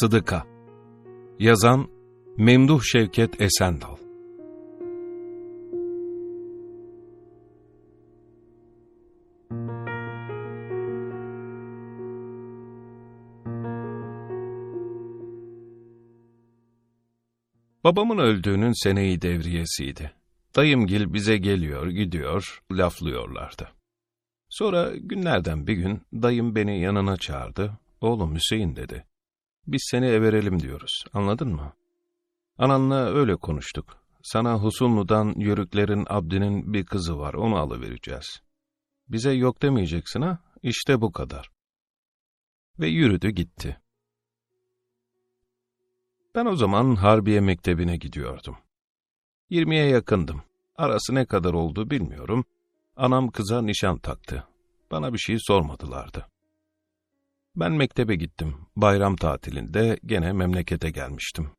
Sıdıka Yazan Memduh Şevket Esendal Babamın öldüğünün seneyi devriyesiydi. Dayımgil bize geliyor, gidiyor, laflıyorlardı. Sonra günlerden bir gün dayım beni yanına çağırdı. Oğlum Hüseyin dedi. Biz seni everelim diyoruz, anladın mı? Ananla öyle konuştuk. Sana Husunlu'dan Yörüklerin Abdi'nin bir kızı var, onu alıvereceğiz. Bize yok demeyeceksin ha, işte bu kadar. Ve yürüdü gitti. Ben o zaman Harbiye Mektebi'ne gidiyordum. Yirmiye yakındım. Arası ne kadar oldu bilmiyorum. Anam kıza nişan taktı. Bana bir şey sormadılardı. Ben mektebe gittim. Bayram tatilinde gene memlekete gelmiştim.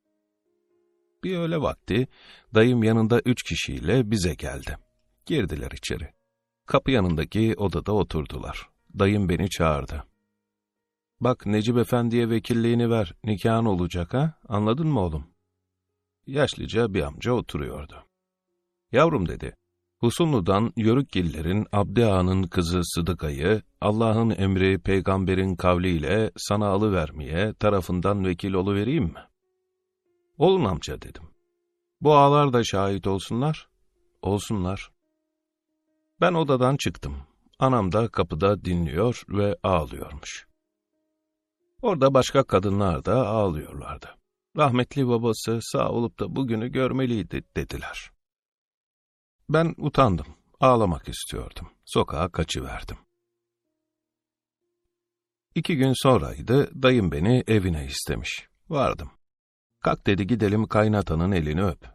Bir öğle vakti dayım yanında üç kişiyle bize geldi. Girdiler içeri. Kapı yanındaki odada oturdular. Dayım beni çağırdı. Bak Necip Efendi'ye vekilliğini ver, nikahın olacak ha, anladın mı oğlum? Yaşlıca bir amca oturuyordu. Yavrum dedi, Husunlu'dan Yörükgillerin Abdi Ağa'nın kızı Sıdıka'yı Allah'ın emri peygamberin kavliyle sana alıvermeye tarafından vekil oluvereyim mi? Olun amca dedim. Bu ağalar da şahit olsunlar. Olsunlar. Ben odadan çıktım. Anam da kapıda dinliyor ve ağlıyormuş. Orada başka kadınlar da ağlıyorlardı. Rahmetli babası sağ olup da bugünü görmeliydi dediler. Ben utandım, ağlamak istiyordum. Sokağa kaçıverdim. İki gün sonraydı, dayım beni evine istemiş. Vardım. Kalk dedi gidelim kaynatanın elini öp.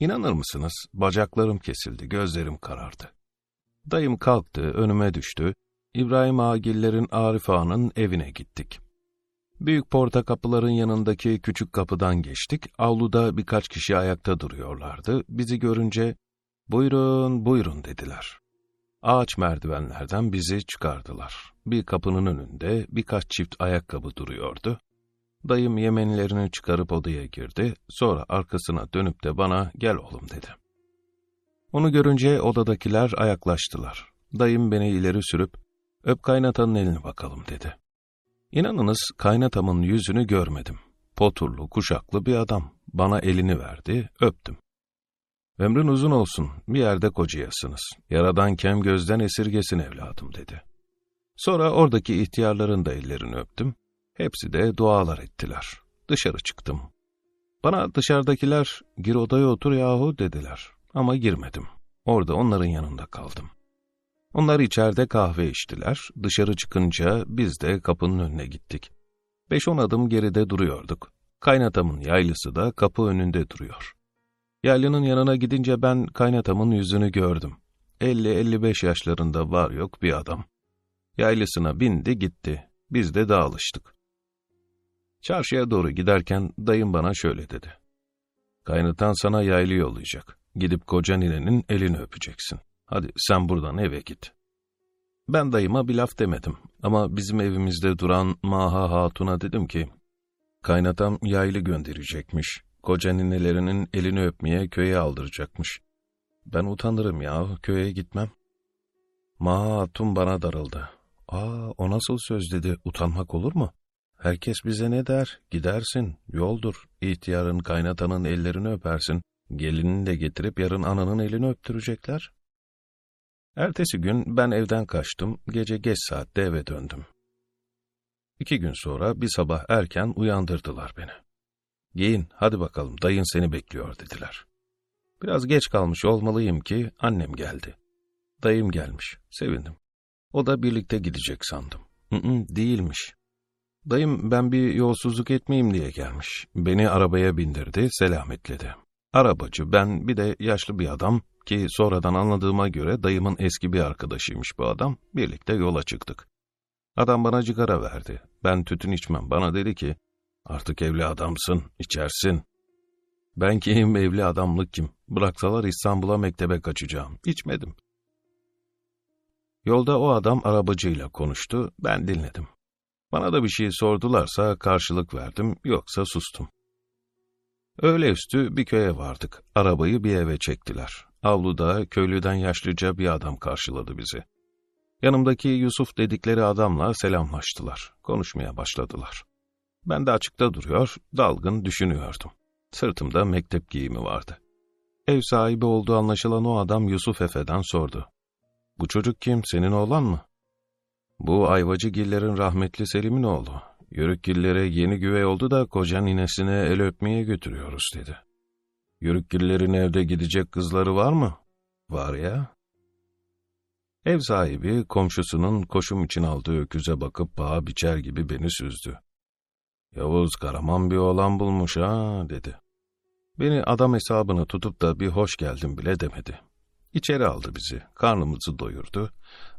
İnanır mısınız, bacaklarım kesildi, gözlerim karardı. Dayım kalktı, önüme düştü. İbrahim Agiller'in Arif Ağa'nın evine gittik. Büyük porta kapıların yanındaki küçük kapıdan geçtik. Avluda birkaç kişi ayakta duruyorlardı. Bizi görünce, buyurun, buyurun dediler. Ağaç merdivenlerden bizi çıkardılar. Bir kapının önünde birkaç çift ayakkabı duruyordu. Dayım yemenlerini çıkarıp odaya girdi, sonra arkasına dönüp de bana gel oğlum dedi. Onu görünce odadakiler ayaklaştılar. Dayım beni ileri sürüp, öp kaynatanın elini bakalım dedi. İnanınız kaynatamın yüzünü görmedim. Poturlu, kuşaklı bir adam. Bana elini verdi, öptüm. Ömrün uzun olsun, bir yerde kocayasınız. Yaradan kem gözden esirgesin evladım dedi. Sonra oradaki ihtiyarların da ellerini öptüm. Hepsi de dualar ettiler. Dışarı çıktım. Bana dışarıdakiler, gir odaya otur yahu dediler. Ama girmedim. Orada onların yanında kaldım. Onlar içeride kahve içtiler, dışarı çıkınca biz de kapının önüne gittik. Beş on adım geride duruyorduk. Kaynatamın yaylısı da kapı önünde duruyor. Yaylının yanına gidince ben kaynatamın yüzünü gördüm. 50-55 yaşlarında var yok bir adam. Yaylısına bindi gitti. Biz de dağılıştık. Çarşıya doğru giderken dayım bana şöyle dedi. Kaynatan sana yaylı yollayacak. Gidip koca ninenin elini öpeceksin. Hadi sen buradan eve git. Ben dayıma bir laf demedim ama bizim evimizde duran Maha Hatun'a dedim ki, kaynatam yaylı gönderecekmiş, koca ninelerinin elini öpmeye köye aldıracakmış. Ben utanırım ya, köye gitmem. Maha Hatun bana darıldı. Aa, o nasıl söz dedi, utanmak olur mu? Herkes bize ne der, gidersin, yoldur, ihtiyarın kaynatanın ellerini öpersin, gelinini de getirip yarın ananın elini öptürecekler. Ertesi gün ben evden kaçtım, gece geç saatte eve döndüm. İki gün sonra bir sabah erken uyandırdılar beni. Giyin, hadi bakalım, dayın seni bekliyor dediler. Biraz geç kalmış olmalıyım ki annem geldi. Dayım gelmiş, sevindim. O da birlikte gidecek sandım. Hı -hı, değilmiş. Dayım ben bir yolsuzluk etmeyeyim diye gelmiş. Beni arabaya bindirdi, selametledi. Arabacı, ben bir de yaşlı bir adam ki sonradan anladığıma göre dayımın eski bir arkadaşıymış bu adam, birlikte yola çıktık. Adam bana cigara verdi. Ben tütün içmem. Bana dedi ki, artık evli adamsın, içersin. Ben kim, evli adamlık kim? Bıraksalar İstanbul'a mektebe kaçacağım. İçmedim. Yolda o adam arabacıyla konuştu, ben dinledim. Bana da bir şey sordularsa karşılık verdim, yoksa sustum. Öğle üstü bir köye vardık. Arabayı bir eve çektiler. Avluda köylüden yaşlıca bir adam karşıladı bizi. Yanımdaki Yusuf dedikleri adamla selamlaştılar. Konuşmaya başladılar. Ben de açıkta duruyor, dalgın düşünüyordum. Sırtımda mektep giyimi vardı. Ev sahibi olduğu anlaşılan o adam Yusuf Efe'den sordu. Bu çocuk kim, senin oğlan mı? Bu Ayvacıgillerin rahmetli Selim'in oğlu. Yörükgillere yeni güvey oldu da koca ninesine el öpmeye götürüyoruz dedi. Yörükgillerin evde gidecek kızları var mı? Var ya. Ev sahibi komşusunun koşum için aldığı öküze bakıp paha biçer gibi beni süzdü. Yavuz Karaman bir oğlan bulmuş ha dedi. Beni adam hesabını tutup da bir hoş geldin bile demedi. İçeri aldı bizi, karnımızı doyurdu,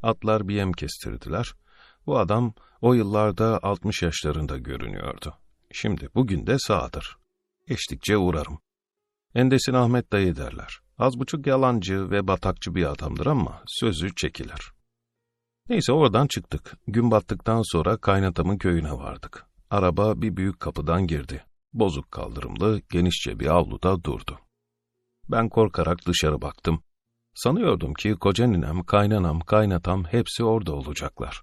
atlar bir yem kestirdiler. Bu adam o yıllarda 60 yaşlarında görünüyordu. Şimdi bugün de sağdır. Geçtikçe uğrarım. Endesin Ahmet dayı derler. Az buçuk yalancı ve batakçı bir adamdır ama sözü çekilir. Neyse oradan çıktık. Gün battıktan sonra kaynatamın köyüne vardık. Araba bir büyük kapıdan girdi. Bozuk kaldırımlı, genişçe bir avluda durdu. Ben korkarak dışarı baktım. Sanıyordum ki koca ninem, kaynanam, kaynatam hepsi orada olacaklar.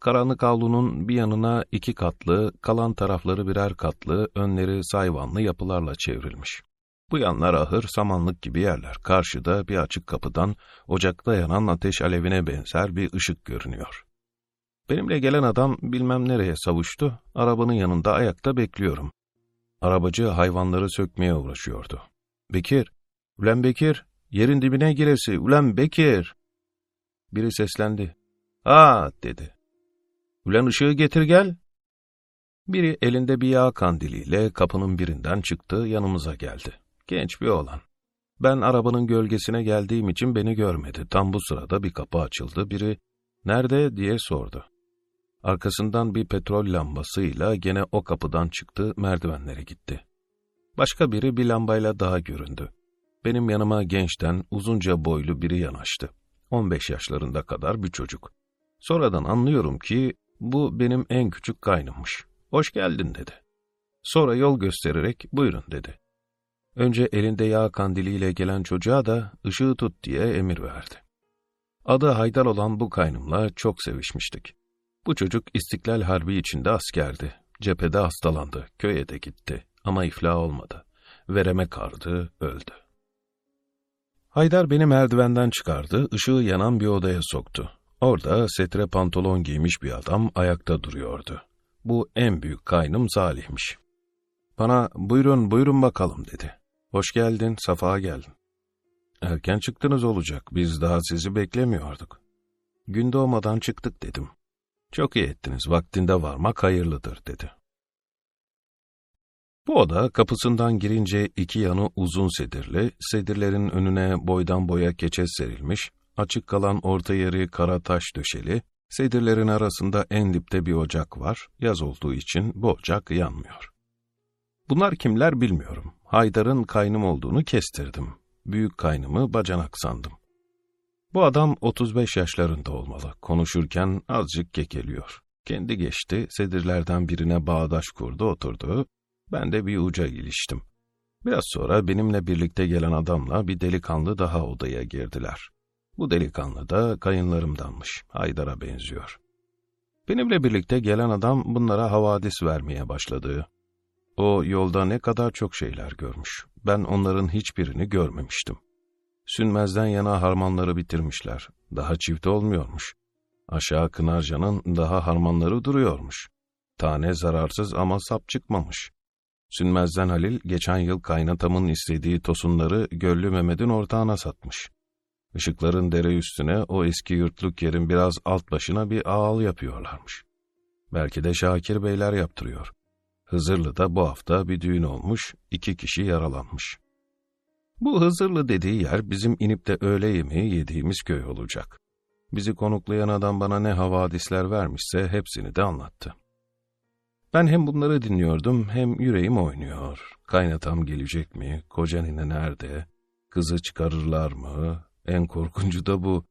Karanlık avlunun bir yanına iki katlı, kalan tarafları birer katlı, önleri sayvanlı yapılarla çevrilmiş. Bu yanlar ahır, samanlık gibi yerler. Karşıda bir açık kapıdan ocakta yanan ateş alevine benzer bir ışık görünüyor. Benimle gelen adam bilmem nereye savuştu, arabanın yanında ayakta bekliyorum. Arabacı hayvanları sökmeye uğraşıyordu. Bekir, ulan Bekir, yerin dibine giresi, ulan Bekir. Biri seslendi. Aa dedi. Ulan ışığı getir gel. Biri elinde bir yağ kandiliyle kapının birinden çıktı, yanımıza geldi. Genç bir oğlan. Ben arabanın gölgesine geldiğim için beni görmedi. Tam bu sırada bir kapı açıldı. Biri, nerede diye sordu. Arkasından bir petrol lambasıyla gene o kapıdan çıktı, merdivenlere gitti. Başka biri bir lambayla daha göründü. Benim yanıma gençten uzunca boylu biri yanaştı. 15 yaşlarında kadar bir çocuk. Sonradan anlıyorum ki bu benim en küçük kaynımmış. Hoş geldin dedi. Sonra yol göstererek buyurun dedi. Önce elinde yağ kandiliyle gelen çocuğa da ışığı tut diye emir verdi. Adı Haydar olan bu kaynımla çok sevişmiştik. Bu çocuk İstiklal Harbi içinde askerdi. Cephede hastalandı, köye de gitti ama iflah olmadı. Vereme kardı, öldü. Haydar beni merdivenden çıkardı, ışığı yanan bir odaya soktu. Orada setre pantolon giymiş bir adam ayakta duruyordu. Bu en büyük kaynım Salih'miş. Bana buyurun buyurun bakalım dedi. Hoş geldin, safa geldin. Erken çıktınız olacak, biz daha sizi beklemiyorduk. Gün doğmadan çıktık dedim. Çok iyi ettiniz, vaktinde varmak hayırlıdır dedi. Bu oda kapısından girince iki yanı uzun sedirli, sedirlerin önüne boydan boya keçe serilmiş, açık kalan orta yeri kara taş döşeli, sedirlerin arasında en dipte bir ocak var, yaz olduğu için bu ocak yanmıyor. Bunlar kimler bilmiyorum. Haydar'ın kaynım olduğunu kestirdim. Büyük kaynımı bacanak sandım. Bu adam 35 yaşlarında olmalı. Konuşurken azıcık kekeliyor. Kendi geçti, sedirlerden birine bağdaş kurdu, oturdu. Ben de bir uca iliştim. Biraz sonra benimle birlikte gelen adamla bir delikanlı daha odaya girdiler. Bu delikanlı da kayınlarımdanmış, Haydar'a benziyor. Benimle birlikte gelen adam bunlara havadis vermeye başladı. O yolda ne kadar çok şeyler görmüş. Ben onların hiçbirini görmemiştim. Sünmezden yana harmanları bitirmişler. Daha çift olmuyormuş. Aşağı Kınarca'nın daha harmanları duruyormuş. Tane zararsız ama sap çıkmamış. Sünmezden Halil geçen yıl kaynatamın istediği tosunları Göllü Mehmet'in ortağına satmış. Işıkların dere üstüne o eski yurtluk yerin biraz alt başına bir ağal yapıyorlarmış. Belki de Şakir Beyler yaptırıyor. Hızırlı'da bu hafta bir düğün olmuş, iki kişi yaralanmış. Bu Hızırlı dediği yer bizim inip de öğle yemeği yediğimiz köy olacak. Bizi konuklayan adam bana ne havadisler vermişse hepsini de anlattı. Ben hem bunları dinliyordum hem yüreğim oynuyor. Kaynatam gelecek mi? Koca nine nerede? Kızı çıkarırlar mı? En korkuncu da bu.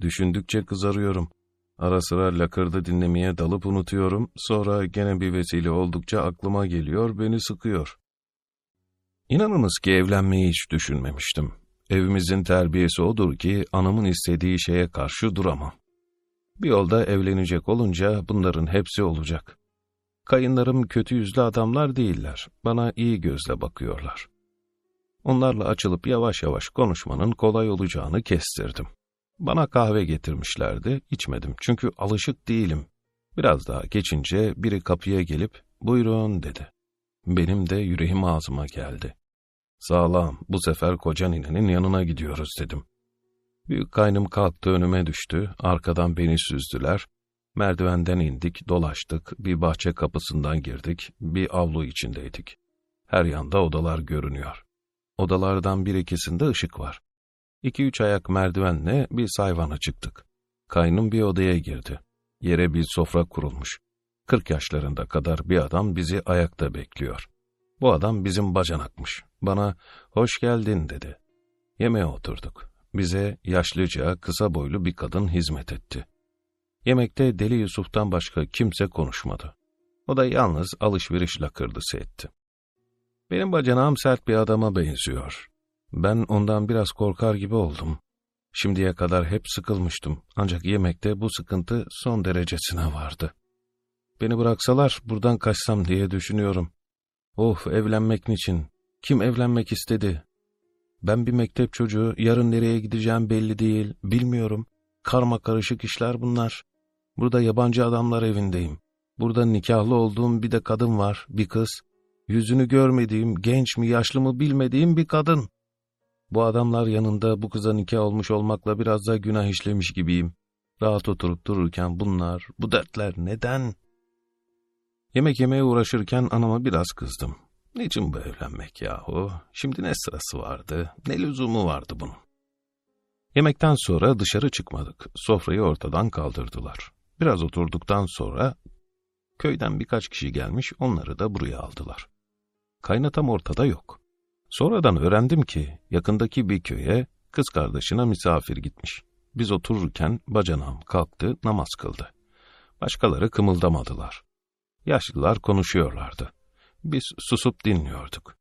Düşündükçe kızarıyorum. Ara sıra lakırdı dinlemeye dalıp unutuyorum, sonra gene bir vesile oldukça aklıma geliyor, beni sıkıyor. İnanınız ki evlenmeyi hiç düşünmemiştim. Evimizin terbiyesi odur ki anamın istediği şeye karşı duramam. Bir yolda evlenecek olunca bunların hepsi olacak. Kayınlarım kötü yüzlü adamlar değiller, bana iyi gözle bakıyorlar. Onlarla açılıp yavaş yavaş konuşmanın kolay olacağını kestirdim. Bana kahve getirmişlerdi, içmedim çünkü alışık değilim. Biraz daha geçince biri kapıya gelip, buyurun dedi. Benim de yüreğim ağzıma geldi. Sağlam, bu sefer koca ninenin yanına gidiyoruz dedim. Büyük kaynım kalktı önüme düştü, arkadan beni süzdüler. Merdivenden indik, dolaştık, bir bahçe kapısından girdik, bir avlu içindeydik. Her yanda odalar görünüyor. Odalardan bir ikisinde ışık var. İki üç ayak merdivenle bir sayvana çıktık. Kaynım bir odaya girdi. Yere bir sofra kurulmuş. Kırk yaşlarında kadar bir adam bizi ayakta bekliyor. Bu adam bizim bacanakmış. Bana hoş geldin dedi. Yemeğe oturduk. Bize yaşlıca, kısa boylu bir kadın hizmet etti. Yemekte Deli Yusuf'tan başka kimse konuşmadı. O da yalnız alışveriş lakırdısı etti. Benim bacanağım sert bir adama benziyor. Ben ondan biraz korkar gibi oldum. Şimdiye kadar hep sıkılmıştım ancak yemekte bu sıkıntı son derecesine vardı. Beni bıraksalar buradan kaçsam diye düşünüyorum. Of evlenmek niçin? Kim evlenmek istedi? Ben bir mektep çocuğu, yarın nereye gideceğim belli değil, bilmiyorum. Karma karışık işler bunlar. Burada yabancı adamlar evindeyim. Burada nikahlı olduğum bir de kadın var, bir kız. Yüzünü görmediğim, genç mi yaşlı mı bilmediğim bir kadın. Bu adamlar yanında bu kıza nikah olmuş olmakla biraz da günah işlemiş gibiyim. Rahat oturup dururken bunlar, bu dertler neden? Yemek yemeye uğraşırken anama biraz kızdım. Niçin bu evlenmek yahu? Şimdi ne sırası vardı, ne lüzumu vardı bunun? Yemekten sonra dışarı çıkmadık. Sofrayı ortadan kaldırdılar. Biraz oturduktan sonra köyden birkaç kişi gelmiş, onları da buraya aldılar. Kaynatam ortada yok. Sonradan öğrendim ki yakındaki bir köye kız kardeşine misafir gitmiş. Biz otururken bacanağım kalktı, namaz kıldı. Başkaları kımıldamadılar. Yaşlılar konuşuyorlardı. Biz susup dinliyorduk.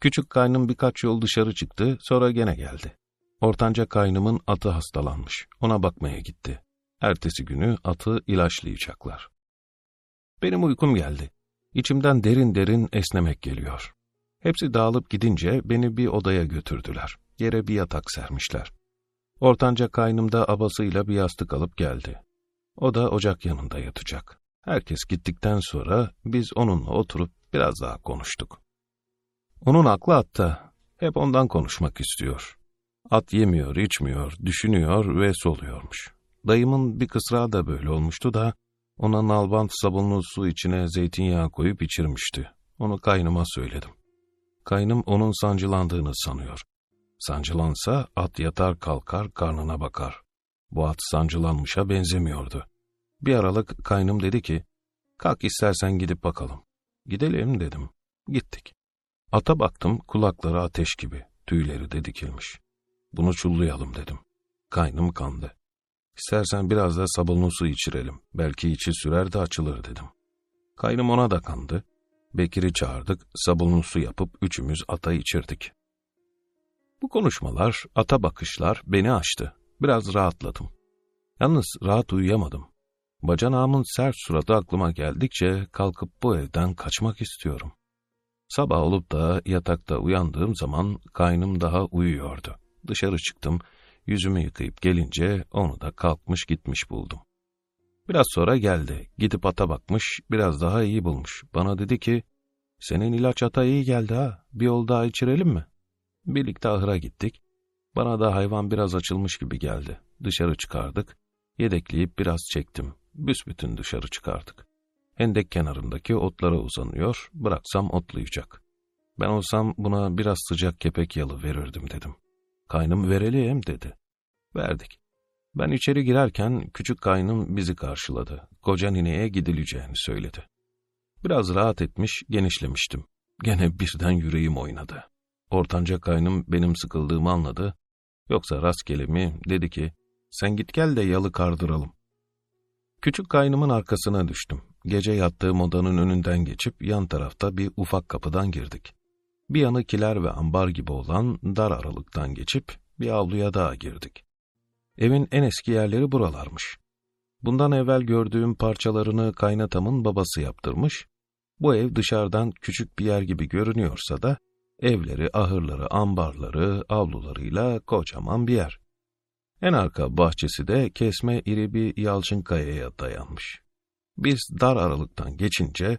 Küçük kaynım birkaç yol dışarı çıktı, sonra gene geldi. Ortanca kaynımın atı hastalanmış, ona bakmaya gitti. Ertesi günü atı ilaçlayacaklar. Benim uykum geldi. İçimden derin derin esnemek geliyor. Hepsi dağılıp gidince beni bir odaya götürdüler. Yere bir yatak sermişler. Ortanca kaynım da abasıyla bir yastık alıp geldi. O da ocak yanında yatacak. Herkes gittikten sonra biz onunla oturup biraz daha konuştuk. Onun aklı atta. Hep ondan konuşmak istiyor. At yemiyor, içmiyor, düşünüyor ve soluyormuş. Dayımın bir kısrağı da böyle olmuştu da ona nalbant sabunlu su içine zeytinyağı koyup içirmişti. Onu kaynıma söyledim. Kaynım onun sancılandığını sanıyor. Sancılansa at yatar kalkar karnına bakar. Bu at sancılanmışa benzemiyordu. Bir aralık kaynım dedi ki, kalk istersen gidip bakalım. Gidelim dedim. Gittik. Ata baktım kulakları ateş gibi, tüyleri de dikilmiş. Bunu çullayalım dedim. Kaynım kandı. İstersen biraz da sabunlu su içirelim. Belki içi sürer de açılır dedim. Kaynım ona da kandı. Bekir'i çağırdık, sabunlu su yapıp üçümüz ata içirdik. Bu konuşmalar, ata bakışlar beni açtı. Biraz rahatladım. Yalnız rahat uyuyamadım. Bacanağımın sert suratı aklıma geldikçe kalkıp bu evden kaçmak istiyorum. Sabah olup da yatakta uyandığım zaman kaynım daha uyuyordu. Dışarı çıktım, yüzümü yıkayıp gelince onu da kalkmış gitmiş buldum. Biraz sonra geldi, gidip ata bakmış, biraz daha iyi bulmuş. Bana dedi ki, senin ilaç ata iyi geldi ha, bir yol daha içirelim mi? Birlikte ahıra gittik. Bana da hayvan biraz açılmış gibi geldi. Dışarı çıkardık, yedekleyip biraz çektim büsbütün dışarı çıkardık. Hendek kenarındaki otlara uzanıyor, bıraksam otlayacak. Ben olsam buna biraz sıcak kepek yalı verirdim dedim. Kaynım vereliyim dedi. Verdik. Ben içeri girerken küçük kaynım bizi karşıladı. Koca nineye gidileceğini söyledi. Biraz rahat etmiş, genişlemiştim. Gene birden yüreğim oynadı. Ortanca kaynım benim sıkıldığımı anladı. Yoksa rastgele mi dedi ki, sen git gel de yalı kardıralım. Küçük kaynımın arkasına düştüm. Gece yattığım odanın önünden geçip yan tarafta bir ufak kapıdan girdik. Bir yanı kiler ve ambar gibi olan dar aralıktan geçip bir avluya daha girdik. Evin en eski yerleri buralarmış. Bundan evvel gördüğüm parçalarını kaynatamın babası yaptırmış. Bu ev dışarıdan küçük bir yer gibi görünüyorsa da evleri, ahırları, ambarları, avlularıyla kocaman bir yer. En arka bahçesi de kesme iri bir yalçın kayaya dayanmış. Biz dar aralıktan geçince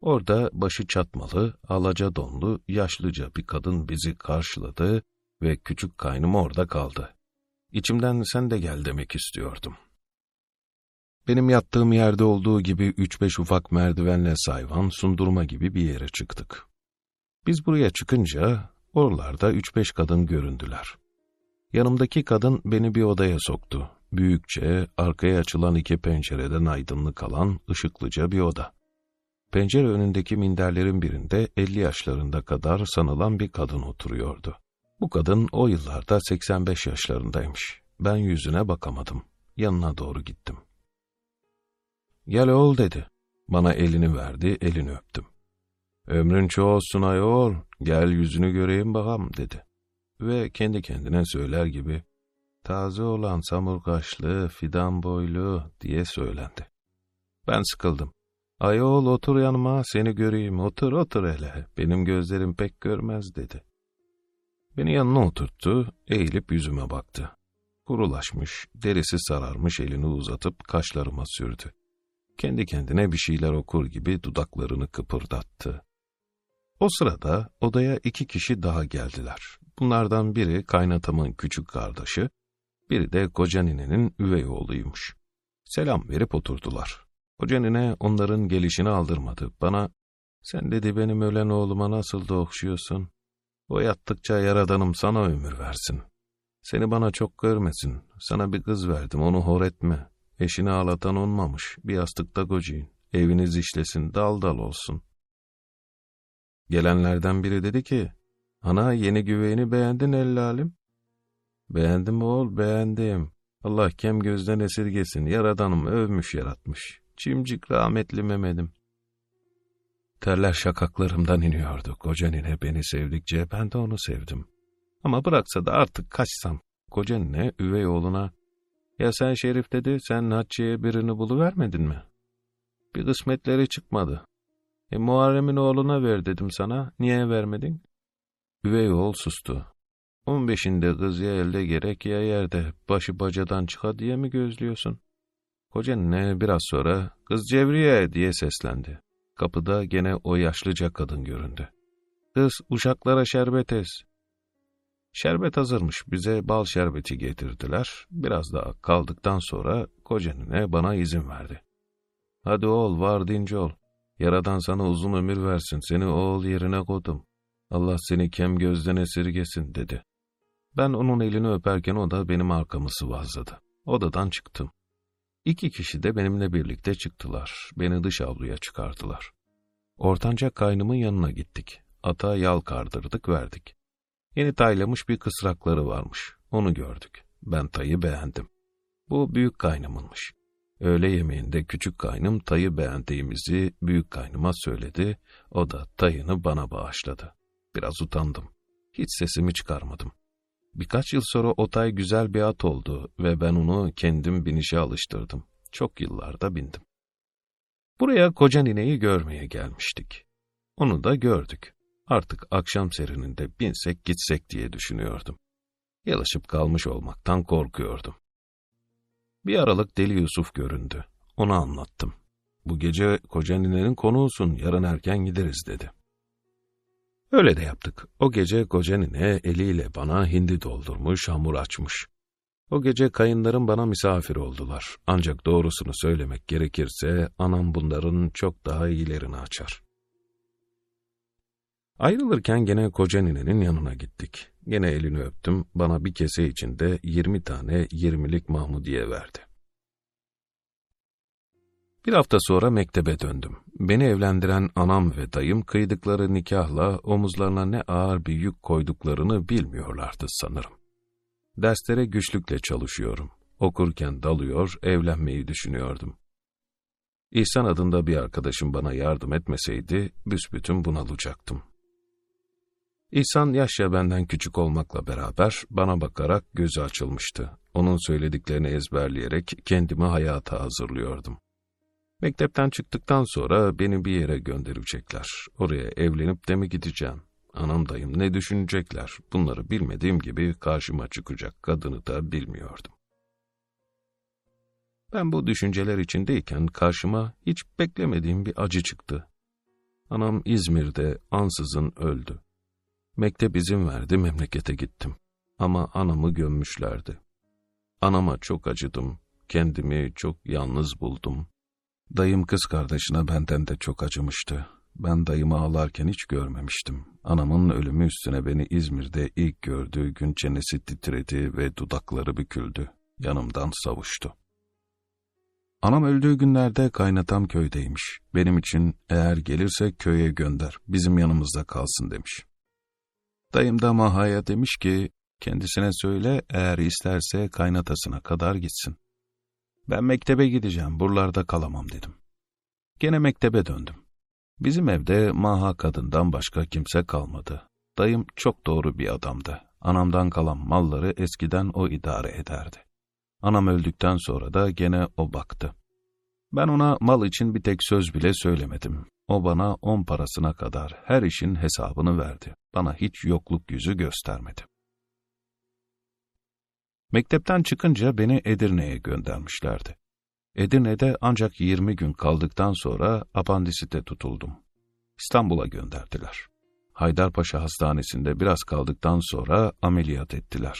orada başı çatmalı, alaca donlu, yaşlıca bir kadın bizi karşıladı ve küçük kaynım orada kaldı. İçimden sen de gel demek istiyordum. Benim yattığım yerde olduğu gibi üç beş ufak merdivenle sayvan, sundurma gibi bir yere çıktık. Biz buraya çıkınca oralarda üç beş kadın göründüler. Yanımdaki kadın beni bir odaya soktu. Büyükçe, arkaya açılan iki pencereden aydınlık alan ışıklıca bir oda. Pencere önündeki minderlerin birinde elli yaşlarında kadar sanılan bir kadın oturuyordu. Bu kadın o yıllarda 85 yaşlarındaymış. Ben yüzüne bakamadım. Yanına doğru gittim. Gel oğul dedi. Bana elini verdi, elini öptüm. Ömrün çoğu olsun ayol, gel yüzünü göreyim bakam dedi. Ve kendi kendine söyler gibi, taze olan samurgaşlı, fidan boylu diye söylendi. Ben sıkıldım. Ayol otur yanıma, seni göreyim, otur otur hele, benim gözlerim pek görmez dedi. Beni yanına oturttu, eğilip yüzüme baktı. Kurulaşmış, derisi sararmış elini uzatıp kaşlarıma sürdü. Kendi kendine bir şeyler okur gibi dudaklarını kıpırdattı. O sırada odaya iki kişi daha geldiler. Bunlardan biri kaynatamın küçük kardeşi, biri de koca ninenin üvey oğluymuş. Selam verip oturdular. Koca nine onların gelişini aldırmadı. Bana, sen dedi benim ölen oğluma nasıl da okşuyorsun. O yattıkça yaradanım sana ömür versin. Seni bana çok görmesin. Sana bir kız verdim onu hor etme. Eşini ağlatan olmamış. Bir yastıkta kocayın. Eviniz işlesin dal dal olsun. Gelenlerden biri dedi ki, Ana yeni güveyini beğendin ellalim. Beğendim oğul beğendim. Allah kem gözden esirgesin. Yaradanım övmüş yaratmış. Çimcik rahmetli Mehmet'im. Terler şakaklarımdan iniyordu. Koca nine beni sevdikçe ben de onu sevdim. Ama bıraksa da artık kaçsam. Koca nine üvey oğluna, ya sen Şerif dedi, sen Hatice'ye birini buluvermedin mi? Bir kısmetleri çıkmadı. E Muharrem'in oğluna ver dedim sana, niye vermedin? Üvey oğul sustu. On beşinde kız ya elde gerek ya yerde, başı bacadan çıka diye mi gözlüyorsun? Koca ne biraz sonra, kız Cevriye diye seslendi. Kapıda gene o yaşlıca kadın göründü. Kız uşaklara şerbet ez. Şerbet hazırmış, bize bal şerbeti getirdiler. Biraz daha kaldıktan sonra kocanine bana izin verdi. Hadi oğul, var dinci ol. Yaradan sana uzun ömür versin, seni oğul yerine koydum. Allah seni kem gözden esirgesin, dedi. Ben onun elini öperken o da benim arkamı sıvazladı. Odadan çıktım. İki kişi de benimle birlikte çıktılar. Beni dış avluya çıkardılar. Ortanca kaynımın yanına gittik. Ata yal kardırdık verdik. Yeni taylamış bir kısrakları varmış. Onu gördük. Ben tayı beğendim. Bu büyük kaynımınmış. Öğle yemeğinde küçük kaynım tayı beğendiğimizi büyük kaynıma söyledi. O da tayını bana bağışladı. Biraz utandım. Hiç sesimi çıkarmadım. Birkaç yıl sonra o tay güzel bir at oldu ve ben onu kendim binişe alıştırdım. Çok yıllarda bindim. Buraya koca nineyi görmeye gelmiştik. Onu da gördük. Artık akşam serininde binsek gitsek diye düşünüyordum. Yalışıp kalmış olmaktan korkuyordum. Bir aralık Deli Yusuf göründü. Onu anlattım. Bu gece koca ninenin konuğusun, yarın erken gideriz dedi. Öyle de yaptık. O gece koca nine eliyle bana hindi doldurmuş, hamur açmış. O gece kayınlarım bana misafir oldular. Ancak doğrusunu söylemek gerekirse anam bunların çok daha iyilerini açar. Ayrılırken gene koca yanına gittik. Gene elini öptüm, bana bir kese içinde yirmi tane yirmilik Mahmudiye verdi. Bir hafta sonra mektebe döndüm. Beni evlendiren anam ve dayım kıydıkları nikahla omuzlarına ne ağır bir yük koyduklarını bilmiyorlardı sanırım. Derslere güçlükle çalışıyorum. Okurken dalıyor, evlenmeyi düşünüyordum. İhsan adında bir arkadaşım bana yardım etmeseydi büsbütün bunalacaktım. İhsan yaşça benden küçük olmakla beraber bana bakarak gözü açılmıştı. Onun söylediklerini ezberleyerek kendimi hayata hazırlıyordum. Mektepten çıktıktan sonra beni bir yere gönderecekler. Oraya evlenip de mi gideceğim? Anam dayım ne düşünecekler? Bunları bilmediğim gibi karşıma çıkacak kadını da bilmiyordum. Ben bu düşünceler içindeyken karşıma hiç beklemediğim bir acı çıktı. Anam İzmir'de ansızın öldü. Mektep izin verdi memlekete gittim. Ama anamı gömmüşlerdi. Anama çok acıdım. Kendimi çok yalnız buldum. Dayım kız kardeşine benden de çok acımıştı. Ben dayımı ağlarken hiç görmemiştim. Anamın ölümü üstüne beni İzmir'de ilk gördüğü gün çenesi titredi ve dudakları büküldü. Yanımdan savuştu. Anam öldüğü günlerde kaynatam köydeymiş. Benim için eğer gelirse köye gönder, bizim yanımızda kalsın demiş. Dayım da Maha'ya demiş ki, kendisine söyle eğer isterse kaynatasına kadar gitsin. Ben mektebe gideceğim, buralarda kalamam dedim. Gene mektebe döndüm. Bizim evde Maha kadından başka kimse kalmadı. Dayım çok doğru bir adamdı. Anamdan kalan malları eskiden o idare ederdi. Anam öldükten sonra da gene o baktı. Ben ona mal için bir tek söz bile söylemedim. O bana on parasına kadar her işin hesabını verdi. Bana hiç yokluk yüzü göstermedi. Mektepten çıkınca beni Edirne'ye göndermişlerdi. Edirne'de ancak 20 gün kaldıktan sonra apandisite tutuldum. İstanbul'a gönderdiler. Haydarpaşa Hastanesi'nde biraz kaldıktan sonra ameliyat ettiler.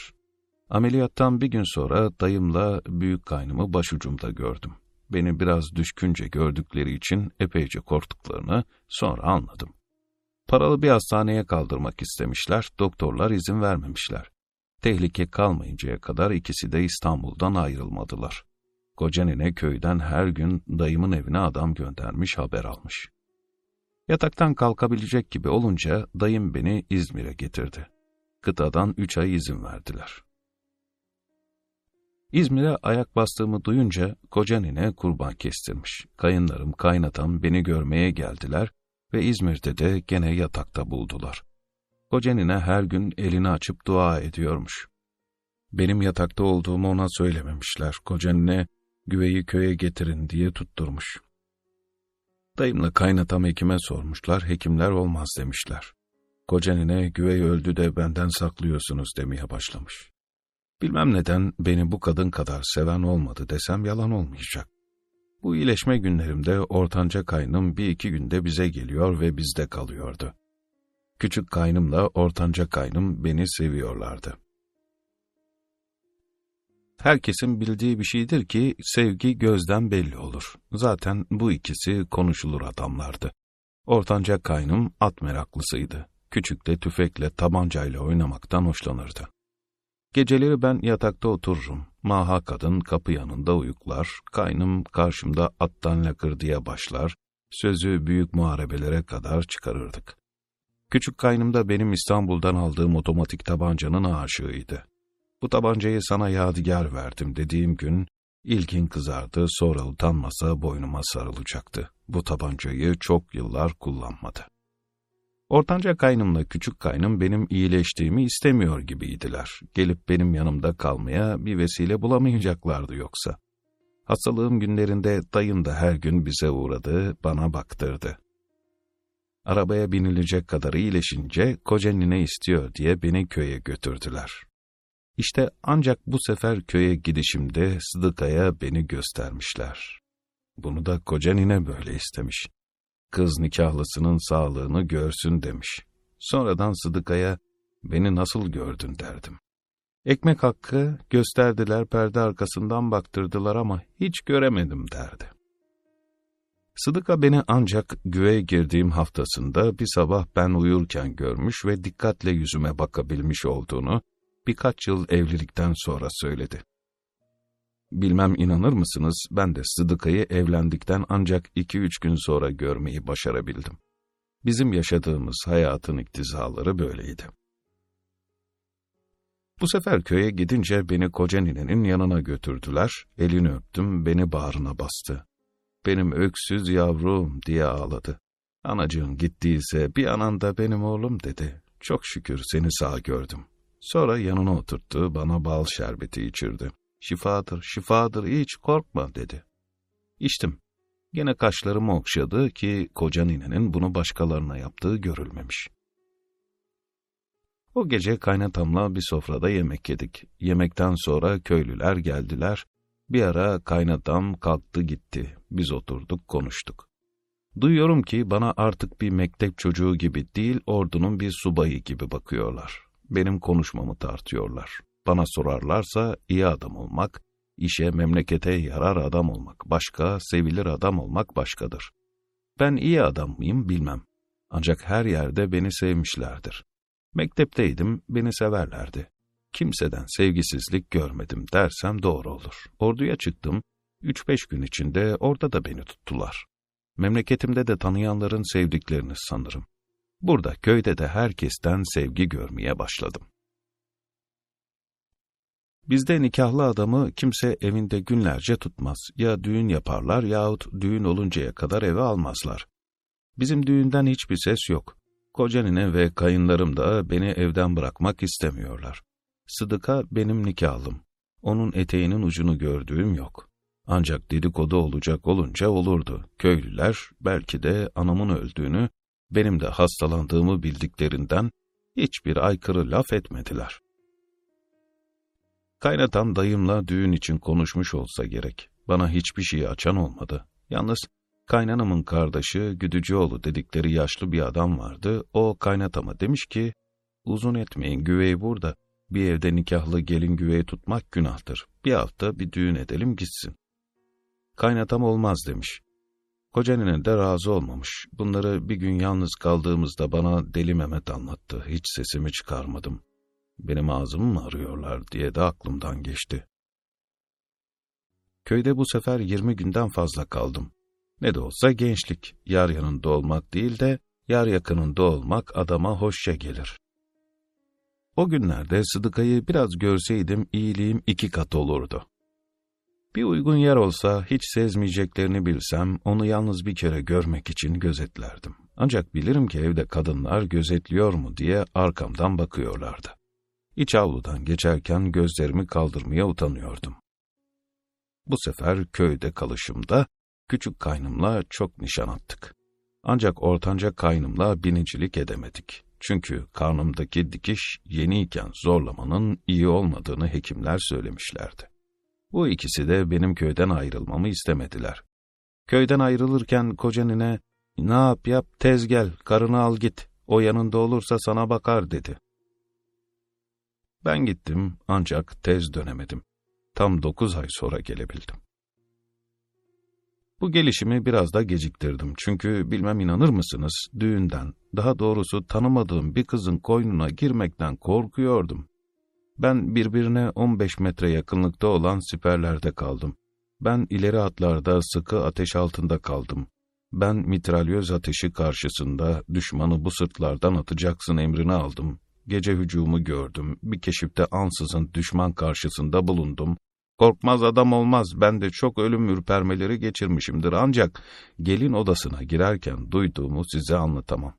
Ameliyattan bir gün sonra dayımla büyük kaynımı başucumda gördüm. Beni biraz düşkünce gördükleri için epeyce korktuklarını sonra anladım. Paralı bir hastaneye kaldırmak istemişler, doktorlar izin vermemişler. Tehlike kalmayıncaya kadar ikisi de İstanbul'dan ayrılmadılar. Kocanine köyden her gün dayımın evine adam göndermiş haber almış. Yataktan kalkabilecek gibi olunca dayım beni İzmir'e getirdi. Kıtadan üç ay izin verdiler. İzmir'e ayak bastığımı duyunca kocanine kurban kestirmiş. Kayınlarım, kaynatam beni görmeye geldiler ve İzmir'de de gene yatakta buldular. Kocanine her gün elini açıp dua ediyormuş. Benim yatakta olduğumu ona söylememişler. Kocanine güveyi köye getirin diye tutturmuş. Dayımla kaynatam hekime sormuşlar, hekimler olmaz demişler. Kocanine güvey öldü de benden saklıyorsunuz demeye başlamış. Bilmem neden beni bu kadın kadar seven olmadı desem yalan olmayacak. Bu iyileşme günlerimde ortanca kaynım bir iki günde bize geliyor ve bizde kalıyordu. Küçük kaynımla ortanca kaynım beni seviyorlardı. Herkesin bildiği bir şeydir ki sevgi gözden belli olur. Zaten bu ikisi konuşulur adamlardı. Ortanca kaynım at meraklısıydı. Küçük de tüfekle tabancayla oynamaktan hoşlanırdı. Geceleri ben yatakta otururum. Maha kadın kapı yanında uyuklar. Kaynım karşımda attan lakır diye başlar. Sözü büyük muharebelere kadar çıkarırdık. Küçük kaynım da benim İstanbul'dan aldığım otomatik tabancanın aşığıydı. Bu tabancayı sana yadigar verdim dediğim gün ilkin kızardı sonra utanmasa boynuma sarılacaktı. Bu tabancayı çok yıllar kullanmadı. Ortanca kaynımla küçük kaynım benim iyileştiğimi istemiyor gibiydiler. Gelip benim yanımda kalmaya bir vesile bulamayacaklardı yoksa. Hastalığım günlerinde dayım da her gün bize uğradı, bana baktırdı. Arabaya binilecek kadar iyileşince koca nine istiyor diye beni köye götürdüler. İşte ancak bu sefer köye gidişimde Sıdıka'ya beni göstermişler. Bunu da koca nine böyle istemiş. Kız nikahlısının sağlığını görsün demiş. Sonradan Sıdıka'ya beni nasıl gördün derdim. Ekmek hakkı gösterdiler perde arkasından baktırdılar ama hiç göremedim derdi. Sıdıka beni ancak güve girdiğim haftasında bir sabah ben uyurken görmüş ve dikkatle yüzüme bakabilmiş olduğunu birkaç yıl evlilikten sonra söyledi. Bilmem inanır mısınız, ben de Sıdıka'yı evlendikten ancak iki üç gün sonra görmeyi başarabildim. Bizim yaşadığımız hayatın iktizaları böyleydi. Bu sefer köye gidince beni koca ninenin yanına götürdüler, elini öptüm, beni bağrına bastı. Benim öksüz yavrum diye ağladı. Anacığın gittiyse bir anan da benim oğlum dedi. Çok şükür seni sağ gördüm. Sonra yanına oturttu, bana bal şerbeti içirdi. Şifadır, şifadır, hiç korkma dedi. İçtim. Gene kaşlarımı okşadı ki koca ninenin bunu başkalarına yaptığı görülmemiş. O gece kaynatamla bir sofrada yemek yedik. Yemekten sonra köylüler geldiler. Bir ara kaynatam kalktı gitti. Biz oturduk konuştuk. Duyuyorum ki bana artık bir mektep çocuğu gibi değil, ordunun bir subayı gibi bakıyorlar. Benim konuşmamı tartıyorlar. Bana sorarlarsa iyi adam olmak, işe memlekete yarar adam olmak başka, sevilir adam olmak başkadır. Ben iyi adam mıyım bilmem. Ancak her yerde beni sevmişlerdir. Mektepteydim, beni severlerdi. Kimseden sevgisizlik görmedim dersem doğru olur. Orduya çıktım, üç beş gün içinde orada da beni tuttular. Memleketimde de tanıyanların sevdiklerini sanırım. Burada köyde de herkesten sevgi görmeye başladım. Bizde nikahlı adamı kimse evinde günlerce tutmaz. Ya düğün yaparlar yahut düğün oluncaya kadar eve almazlar. Bizim düğünden hiçbir ses yok. Kocanine ve kayınlarım da beni evden bırakmak istemiyorlar. Sıdıka benim nikahlım. Onun eteğinin ucunu gördüğüm yok. Ancak dedikodu olacak olunca olurdu. Köylüler belki de anamın öldüğünü, benim de hastalandığımı bildiklerinden hiçbir aykırı laf etmediler. Kaynatam dayımla düğün için konuşmuş olsa gerek. Bana hiçbir şey açan olmadı. Yalnız kaynanamın kardeşi Güdücüoğlu dedikleri yaşlı bir adam vardı. O kaynatama demiş ki, uzun etmeyin güvey burada. Bir evde nikahlı gelin güvey tutmak günahtır. Bir hafta bir düğün edelim gitsin. Kaynatam olmaz demiş. Kocaninen de razı olmamış. Bunları bir gün yalnız kaldığımızda bana Deli Mehmet anlattı. Hiç sesimi çıkarmadım. Benim ağzımı mı arıyorlar diye de aklımdan geçti. Köyde bu sefer yirmi günden fazla kaldım. Ne de olsa gençlik, yar yanında olmak değil de yar yakınında olmak adama hoşça gelir. O günlerde Sıdıka'yı biraz görseydim iyiliğim iki kat olurdu. Bir uygun yer olsa hiç sezmeyeceklerini bilsem onu yalnız bir kere görmek için gözetlerdim. Ancak bilirim ki evde kadınlar gözetliyor mu diye arkamdan bakıyorlardı. İç avludan geçerken gözlerimi kaldırmaya utanıyordum. Bu sefer köyde kalışımda küçük kaynımla çok nişan attık. Ancak ortanca kaynımla binicilik edemedik. Çünkü karnımdaki dikiş yeniyken zorlamanın iyi olmadığını hekimler söylemişlerdi. Bu ikisi de benim köyden ayrılmamı istemediler. Köyden ayrılırken kocanine, ne yap yap tez gel, karını al git, o yanında olursa sana bakar dedi. Ben gittim ancak tez dönemedim. Tam dokuz ay sonra gelebildim. Bu gelişimi biraz da geciktirdim çünkü bilmem inanır mısınız düğünden, daha doğrusu tanımadığım bir kızın koynuna girmekten korkuyordum. Ben birbirine 15 metre yakınlıkta olan siperlerde kaldım. Ben ileri hatlarda sıkı ateş altında kaldım. Ben mitralyöz ateşi karşısında düşmanı bu sırtlardan atacaksın emrini aldım. Gece hücumu gördüm. Bir keşifte ansızın düşman karşısında bulundum. Korkmaz adam olmaz. Ben de çok ölüm ürpermeleri geçirmişimdir. Ancak gelin odasına girerken duyduğumu size anlatamam.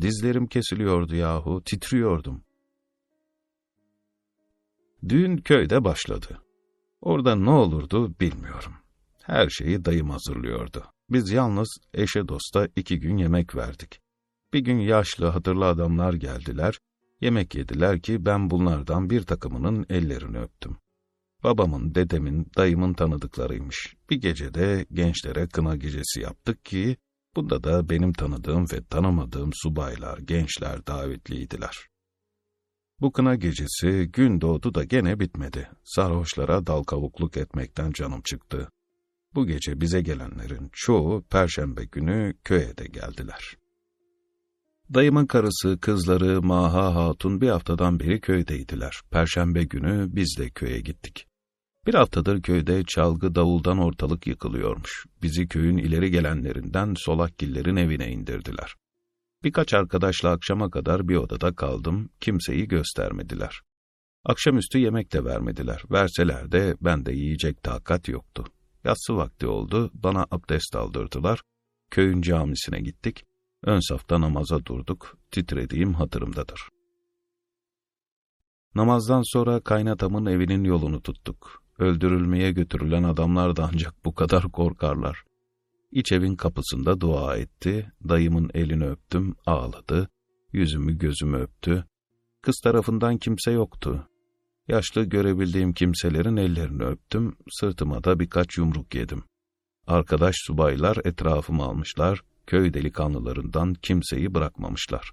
Dizlerim kesiliyordu yahu, titriyordum. Düğün köyde başladı. Orada ne olurdu bilmiyorum. Her şeyi dayım hazırlıyordu. Biz yalnız eşe dosta iki gün yemek verdik. Bir gün yaşlı hatırlı adamlar geldiler, yemek yediler ki ben bunlardan bir takımının ellerini öptüm. Babamın, dedemin, dayımın tanıdıklarıymış. Bir gecede gençlere kına gecesi yaptık ki, bunda da benim tanıdığım ve tanımadığım subaylar, gençler davetliydiler. Bu kına gecesi gün doğdu da gene bitmedi. Sarhoşlara dal kavukluk etmekten canım çıktı. Bu gece bize gelenlerin çoğu perşembe günü köye de geldiler. Dayımın karısı, kızları, Maha Hatun bir haftadan beri köydeydiler. Perşembe günü biz de köye gittik. Bir haftadır köyde çalgı davuldan ortalık yıkılıyormuş. Bizi köyün ileri gelenlerinden Solakgillerin evine indirdiler. Birkaç arkadaşla akşama kadar bir odada kaldım, kimseyi göstermediler. Akşamüstü yemek de vermediler, verseler de bende yiyecek takat yoktu. Yatsı vakti oldu, bana abdest aldırdılar. Köyün camisine gittik. Ön safta namaza durduk. Titrediğim hatırımdadır. Namazdan sonra kaynatamın evinin yolunu tuttuk. Öldürülmeye götürülen adamlar da ancak bu kadar korkarlar. İç evin kapısında dua etti, dayımın elini öptüm, ağladı, yüzümü gözümü öptü. Kız tarafından kimse yoktu. Yaşlı görebildiğim kimselerin ellerini öptüm, sırtıma da birkaç yumruk yedim. Arkadaş subaylar etrafımı almışlar, köy delikanlılarından kimseyi bırakmamışlar.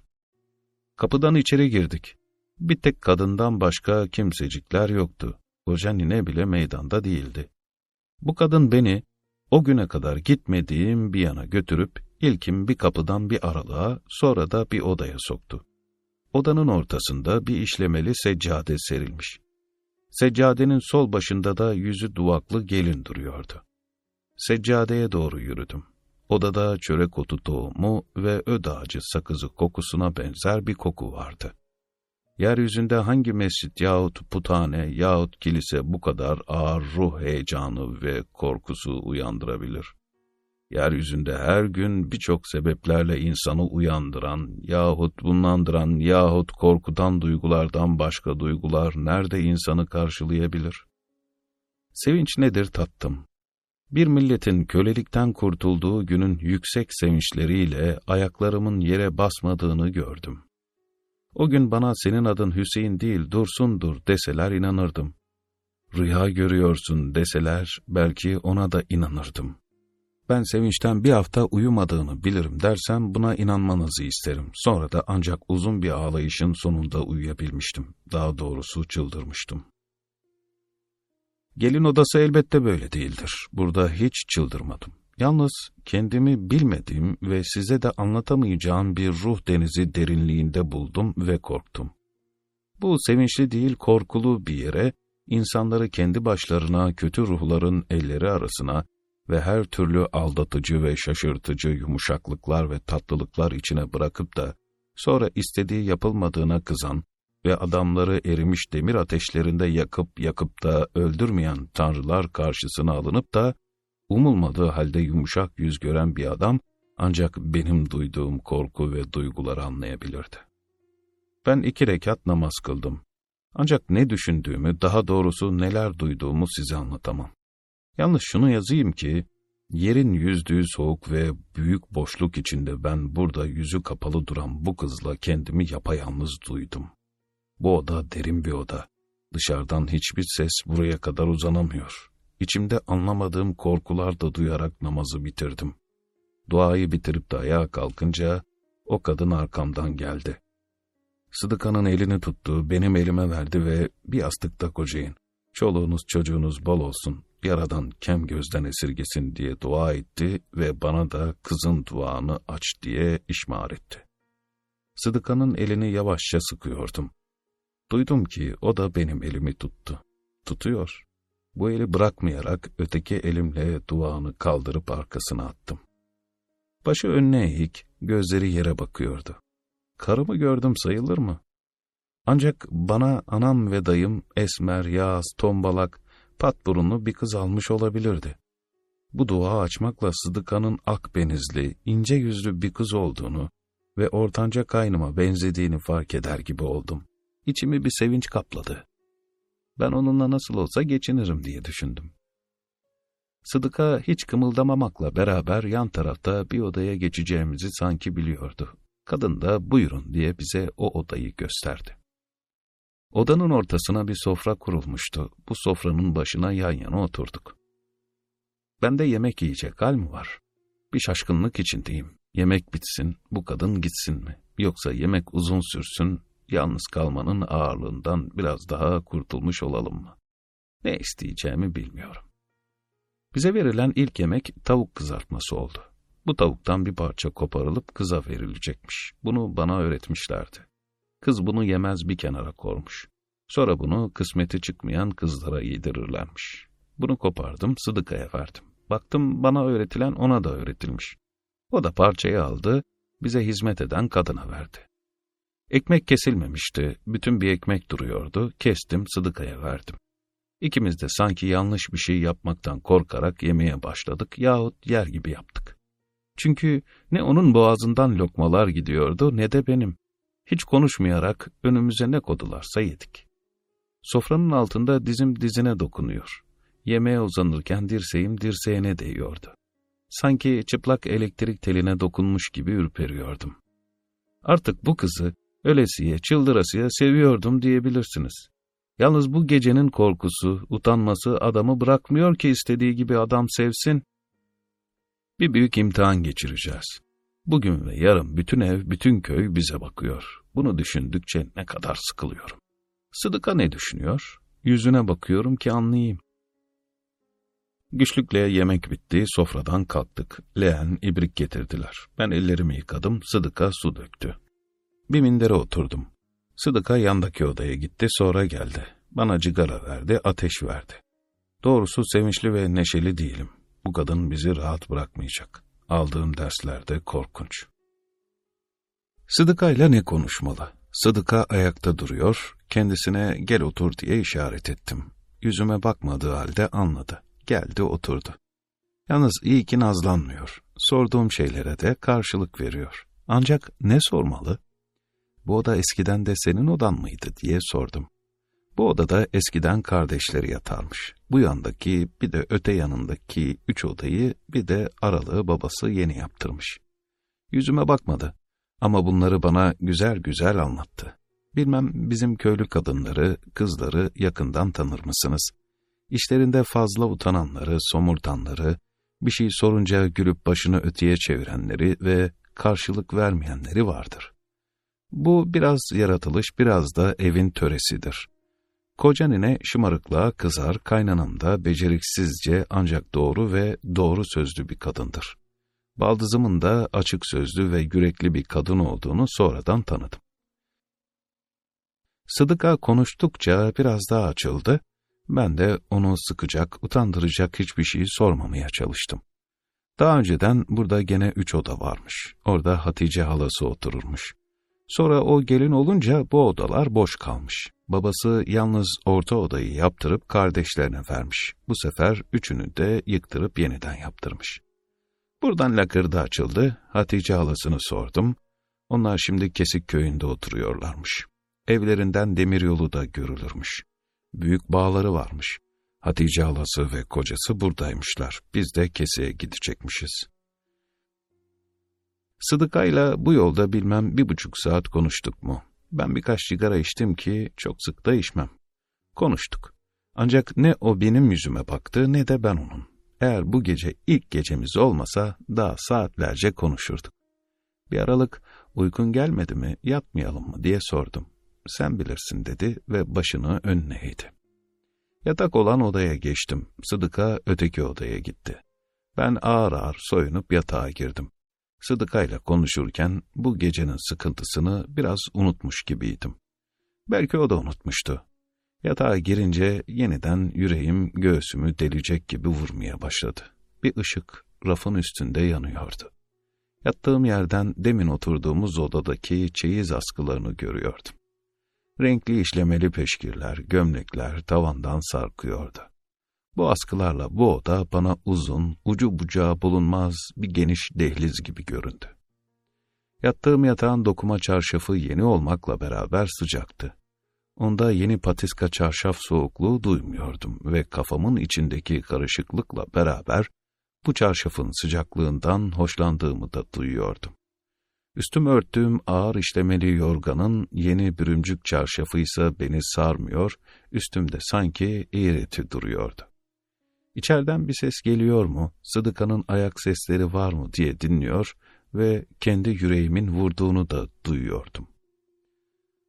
Kapıdan içeri girdik. Bir tek kadından başka kimsecikler yoktu. Koca nine bile meydanda değildi. Bu kadın beni o güne kadar gitmediğim bir yana götürüp ilkim bir kapıdan bir aralığa sonra da bir odaya soktu. Odanın ortasında bir işlemeli seccade serilmiş. Seccadenin sol başında da yüzü duvaklı gelin duruyordu. Seccadeye doğru yürüdüm. Odada çörek otu tohumu ve öd ağacı sakızı kokusuna benzer bir koku vardı. Yeryüzünde hangi mescit yahut putane yahut kilise bu kadar ağır ruh heyecanı ve korkusu uyandırabilir? Yeryüzünde her gün birçok sebeplerle insanı uyandıran yahut bunlandıran yahut korkudan duygulardan başka duygular nerede insanı karşılayabilir? Sevinç nedir tattım. Bir milletin kölelikten kurtulduğu günün yüksek sevinçleriyle ayaklarımın yere basmadığını gördüm. O gün bana senin adın Hüseyin değil Dursun'dur deseler inanırdım. Rüya görüyorsun deseler belki ona da inanırdım. Ben sevinçten bir hafta uyumadığını bilirim dersem buna inanmanızı isterim. Sonra da ancak uzun bir ağlayışın sonunda uyuyabilmiştim. Daha doğrusu çıldırmıştım. Gelin odası elbette böyle değildir. Burada hiç çıldırmadım. Yalnız kendimi bilmediğim ve size de anlatamayacağım bir ruh denizi derinliğinde buldum ve korktum. Bu sevinçli değil korkulu bir yere, insanları kendi başlarına kötü ruhların elleri arasına ve her türlü aldatıcı ve şaşırtıcı yumuşaklıklar ve tatlılıklar içine bırakıp da, sonra istediği yapılmadığına kızan ve adamları erimiş demir ateşlerinde yakıp yakıp da öldürmeyen tanrılar karşısına alınıp da, umulmadığı halde yumuşak yüz gören bir adam ancak benim duyduğum korku ve duyguları anlayabilirdi. Ben iki rekat namaz kıldım. Ancak ne düşündüğümü, daha doğrusu neler duyduğumu size anlatamam. Yalnız şunu yazayım ki, yerin yüzdüğü soğuk ve büyük boşluk içinde ben burada yüzü kapalı duran bu kızla kendimi yapayalnız duydum. Bu oda derin bir oda. Dışarıdan hiçbir ses buraya kadar uzanamıyor. İçimde anlamadığım korkular da duyarak namazı bitirdim. Duayı bitirip de ayağa kalkınca o kadın arkamdan geldi. Sıdıkanın elini tuttu, benim elime verdi ve bir yastıkta kocayın. Çoluğunuz çocuğunuz bol olsun, yaradan kem gözden esirgesin diye dua etti ve bana da kızın duanı aç diye işmar etti. Sıdıkanın elini yavaşça sıkıyordum. Duydum ki o da benim elimi tuttu. Tutuyor. Bu eli bırakmayarak öteki elimle duanı kaldırıp arkasına attım. Başı önüne eğik, gözleri yere bakıyordu. Karımı gördüm sayılır mı? Ancak bana anam ve dayım esmer, yağız, tombalak, pat burunlu bir kız almış olabilirdi. Bu dua açmakla Sıdıka'nın ak benizli, ince yüzlü bir kız olduğunu ve ortanca kaynıma benzediğini fark eder gibi oldum. İçimi bir sevinç kapladı. Ben onunla nasıl olsa geçinirim diye düşündüm. Sıdıka hiç kımıldamamakla beraber yan tarafta bir odaya geçeceğimizi sanki biliyordu. Kadın da buyurun diye bize o odayı gösterdi. Odanın ortasına bir sofra kurulmuştu. Bu sofranın başına yan yana oturduk. Bende yemek yiyecek hal mi var? Bir şaşkınlık içindeyim. Yemek bitsin, bu kadın gitsin mi? Yoksa yemek uzun sürsün, yalnız kalmanın ağırlığından biraz daha kurtulmuş olalım mı? Ne isteyeceğimi bilmiyorum. Bize verilen ilk yemek tavuk kızartması oldu. Bu tavuktan bir parça koparılıp kıza verilecekmiş. Bunu bana öğretmişlerdi. Kız bunu yemez bir kenara kormuş. Sonra bunu kısmeti çıkmayan kızlara yedirirlermiş. Bunu kopardım, Sıdıka'ya verdim. Baktım bana öğretilen ona da öğretilmiş. O da parçayı aldı, bize hizmet eden kadına verdi. Ekmek kesilmemişti, bütün bir ekmek duruyordu, kestim, Sıdıka'ya verdim. İkimiz de sanki yanlış bir şey yapmaktan korkarak yemeye başladık yahut yer gibi yaptık. Çünkü ne onun boğazından lokmalar gidiyordu ne de benim. Hiç konuşmayarak önümüze ne kodularsa yedik. Sofranın altında dizim dizine dokunuyor. Yemeğe uzanırken dirseğim dirseğine değiyordu. Sanki çıplak elektrik teline dokunmuş gibi ürperiyordum. Artık bu kızı ölesiye, çıldırasıya seviyordum diyebilirsiniz. Yalnız bu gecenin korkusu, utanması adamı bırakmıyor ki istediği gibi adam sevsin. Bir büyük imtihan geçireceğiz. Bugün ve yarın bütün ev, bütün köy bize bakıyor. Bunu düşündükçe ne kadar sıkılıyorum. Sıdıka ne düşünüyor? Yüzüne bakıyorum ki anlayayım. Güçlükle yemek bitti, sofradan kalktık. Leğen, ibrik getirdiler. Ben ellerimi yıkadım, Sıdıka su döktü. Bir mindere oturdum. Sıdıka yandaki odaya gitti, sonra geldi. Bana cigara verdi, ateş verdi. Doğrusu sevinçli ve neşeli değilim. Bu kadın bizi rahat bırakmayacak. Aldığım derslerde korkunç. Sıdıka ile ne konuşmalı? Sıdıka ayakta duruyor, kendisine gel otur diye işaret ettim. Yüzüme bakmadığı halde anladı. Geldi oturdu. Yalnız iyi ki nazlanmıyor. Sorduğum şeylere de karşılık veriyor. Ancak ne sormalı? Bu oda eskiden de senin odan mıydı diye sordum. Bu odada eskiden kardeşleri yatarmış. Bu yandaki bir de öte yanındaki üç odayı bir de aralığı babası yeni yaptırmış. Yüzüme bakmadı ama bunları bana güzel güzel anlattı. Bilmem bizim köylü kadınları, kızları yakından tanır mısınız? İşlerinde fazla utananları, somurtanları, bir şey sorunca gülüp başını öteye çevirenleri ve karşılık vermeyenleri vardır. Bu biraz yaratılış, biraz da evin töresidir. Koca nine şımarıklığa kızar, kaynanam da beceriksizce ancak doğru ve doğru sözlü bir kadındır. Baldızımın da açık sözlü ve yürekli bir kadın olduğunu sonradan tanıdım. Sıdıka konuştukça biraz daha açıldı, ben de onu sıkacak, utandıracak hiçbir şeyi sormamaya çalıştım. Daha önceden burada gene üç oda varmış. Orada Hatice halası otururmuş. Sonra o gelin olunca bu odalar boş kalmış. Babası yalnız orta odayı yaptırıp kardeşlerine vermiş. Bu sefer üçünü de yıktırıp yeniden yaptırmış. Buradan lakırdı açıldı, Hatice halasını sordum. Onlar şimdi Kesik köyünde oturuyorlarmış. Evlerinden demiryolu da görülürmüş. Büyük bağları varmış. Hatice halası ve kocası buradaymışlar. Biz de Kesik'e gidecekmişiz. Sıdıkayla bu yolda bilmem bir buçuk saat konuştuk mu? Ben birkaç sigara içtim ki çok sık da içmem. Konuştuk. Ancak ne o benim yüzüme baktı ne de ben onun. Eğer bu gece ilk gecemiz olmasa daha saatlerce konuşurduk. Bir aralık uykun gelmedi mi yatmayalım mı diye sordum. Sen bilirsin dedi ve başını önüne eğdi. Yatak olan odaya geçtim. Sıdıka öteki odaya gitti. Ben ağır ağır soyunup yatağa girdim. Sıdıka ile konuşurken bu gecenin sıkıntısını biraz unutmuş gibiydim. Belki o da unutmuştu. Yatağa girince yeniden yüreğim göğsümü delecek gibi vurmaya başladı. Bir ışık rafın üstünde yanıyordu. Yattığım yerden demin oturduğumuz odadaki çeyiz askılarını görüyordum. Renkli işlemeli peşkirler, gömlekler tavandan sarkıyordu. Bu askılarla bu oda bana uzun, ucu bucağı bulunmaz bir geniş dehliz gibi göründü. Yattığım yatağın dokuma çarşafı yeni olmakla beraber sıcaktı. Onda yeni patiska çarşaf soğukluğu duymuyordum ve kafamın içindeki karışıklıkla beraber bu çarşafın sıcaklığından hoşlandığımı da duyuyordum. Üstüm örttüğüm ağır işlemeli yorganın yeni bürümcük çarşafı ise beni sarmıyor, üstümde sanki eğreti duruyordu. İçeriden bir ses geliyor mu, Sıdıka'nın ayak sesleri var mı diye dinliyor ve kendi yüreğimin vurduğunu da duyuyordum.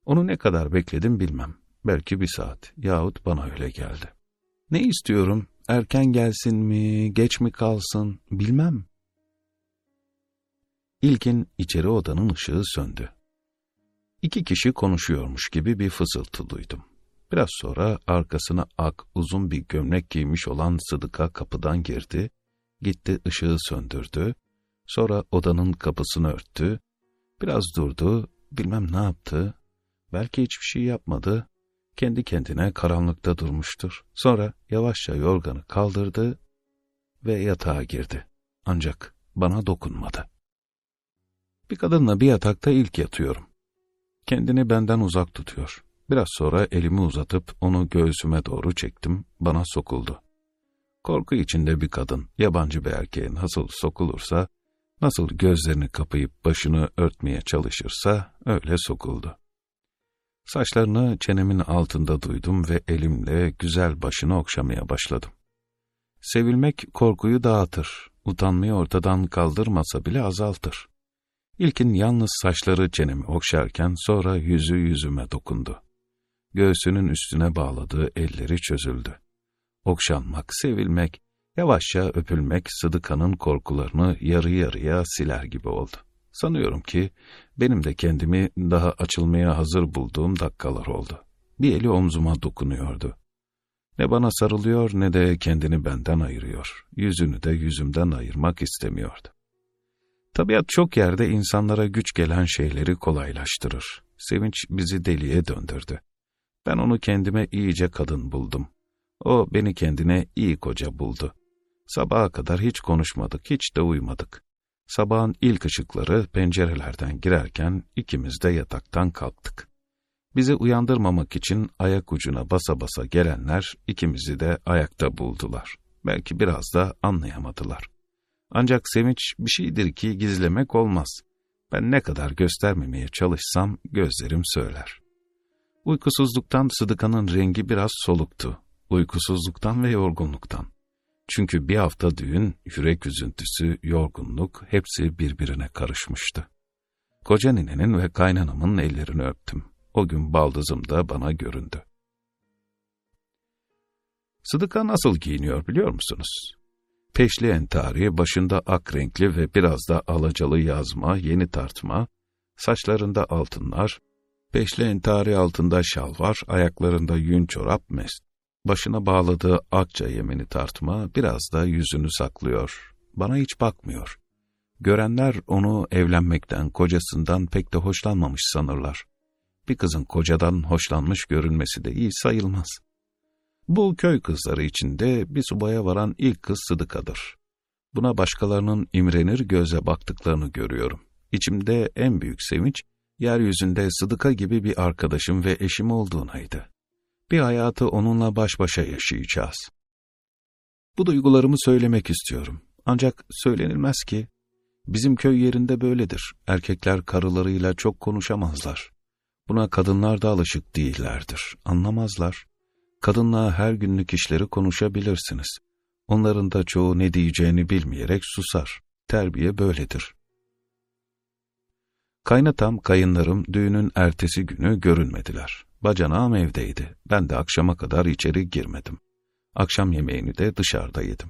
Onu ne kadar bekledim bilmem. Belki bir saat yahut bana öyle geldi. Ne istiyorum? Erken gelsin mi, geç mi kalsın bilmem. İlkin içeri odanın ışığı söndü. İki kişi konuşuyormuş gibi bir fısıltı duydum. Biraz sonra arkasına ak uzun bir gömlek giymiş olan Sıdıka kapıdan girdi, gitti ışığı söndürdü, sonra odanın kapısını örttü, biraz durdu, bilmem ne yaptı, belki hiçbir şey yapmadı, Kendi kendine karanlıkta durmuştur. Sonra yavaşça yorganı kaldırdı ve yatağa girdi. Ancak bana dokunmadı. Bir kadınla bir yatakta ilk yatıyorum. Kendini benden uzak tutuyor. Biraz sonra elimi uzatıp onu göğsüme doğru çektim, bana sokuldu. Korku içinde bir kadın, yabancı bir erkeğe nasıl sokulursa, nasıl gözlerini kapayıp başını örtmeye çalışırsa öyle sokuldu. Saçlarını çenemin altında duydum ve elimle güzel başını okşamaya başladım. Sevilmek korkuyu dağıtır, utanmayı ortadan kaldırmasa bile azaltır. İlkin yalnız saçları çenemi okşarken sonra yüzü yüzüme dokundu. Göğsünün üstüne bağladığı elleri çözüldü. Okşanmak, sevilmek, yavaşça öpülmek Sıdıka'nın korkularını yarı yarıya siler gibi oldu. Sanıyorum ki benim de kendimi daha açılmaya hazır bulduğum dakikalar oldu. Bir eli omzuma dokunuyordu. Ne bana sarılıyor ne de kendini benden ayırıyor. Yüzünü de yüzümden ayırmak istemiyordu. Tabiat çok yerde insanlara güç gelen şeyleri kolaylaştırır. Sevinç bizi deliye döndürdü. Ben onu kendime iyice kadın buldum. O beni kendine iyi koca buldu. Sabaha kadar hiç konuşmadık, hiç de uyumadık. Sabahın ilk ışıkları pencerelerden girerken ikimiz de yataktan kalktık. Bizi uyandırmamak için ayak ucuna basa basa gelenler ikimizi de ayakta buldular. Belki biraz da anlayamadılar. Ancak sevinç bir şeydir ki gizlemek olmaz. Ben ne kadar göstermemeye çalışsam gözlerim söyler. Uykusuzluktan Sıdıka'nın rengi biraz soluktu. Uykusuzluktan ve yorgunluktan. Çünkü bir hafta düğün, yürek üzüntüsü, yorgunluk hepsi birbirine karışmıştı. Koca ninenin ve kaynanamın ellerini öptüm. O gün baldızım da bana göründü. Sıdıka nasıl giyiniyor biliyor musunuz? Peşli entari, başında ak renkli ve biraz da alacalı yazma, yeni tartma, saçlarında altınlar, peşli entari altında şal var, ayaklarında yün çorap mest. Başına bağladığı akça yemini tartma biraz da yüzünü saklıyor. Bana hiç bakmıyor. Görenler onu evlenmekten, kocasından pek de hoşlanmamış sanırlar. Bir kızın kocadan hoşlanmış görünmesi de iyi sayılmaz. Bu köy kızları içinde bir subaya varan ilk kız Sıdıka'dır. Buna başkalarının imrenir göze baktıklarını görüyorum. İçimde en büyük sevinç, yeryüzünde Sıdıka gibi bir arkadaşım ve eşim olduğunaydı. Bir hayatı onunla baş başa yaşayacağız. Bu duygularımı söylemek istiyorum. Ancak söylenilmez ki, bizim köy yerinde böyledir. Erkekler karılarıyla çok konuşamazlar. Buna kadınlar da alışık değillerdir, anlamazlar. Kadınla her günlük işleri konuşabilirsiniz. Onların da çoğu ne diyeceğini bilmeyerek susar. Terbiye böyledir. Kaynatam, kayınlarım düğünün ertesi günü görünmediler. Bacanağım evdeydi. Ben de akşama kadar içeri girmedim. Akşam yemeğini de dışarıda yedim.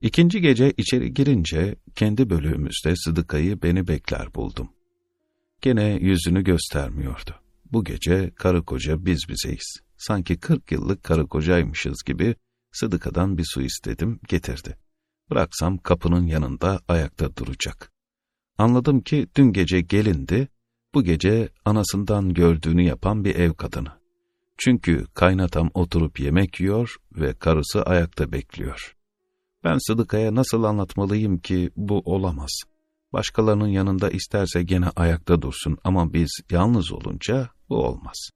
İkinci gece içeri girince kendi bölüğümüzde Sıdıka'yı beni bekler buldum. Gene yüzünü göstermiyordu. Bu gece karı koca biz bizeyiz. Sanki kırk yıllık karı kocaymışız gibi Sıdıka'dan bir su istedim, getirdi. Bıraksam kapının yanında ayakta duracak. Anladım ki dün gece gelindi, bu gece anasından gördüğünü yapan bir ev kadını. Çünkü kaynatam oturup yemek yiyor ve karısı ayakta bekliyor. Ben Sıdıka'ya nasıl anlatmalıyım ki bu olamaz. Başkalarının yanında isterse gene ayakta dursun ama biz yalnız olunca bu olmaz.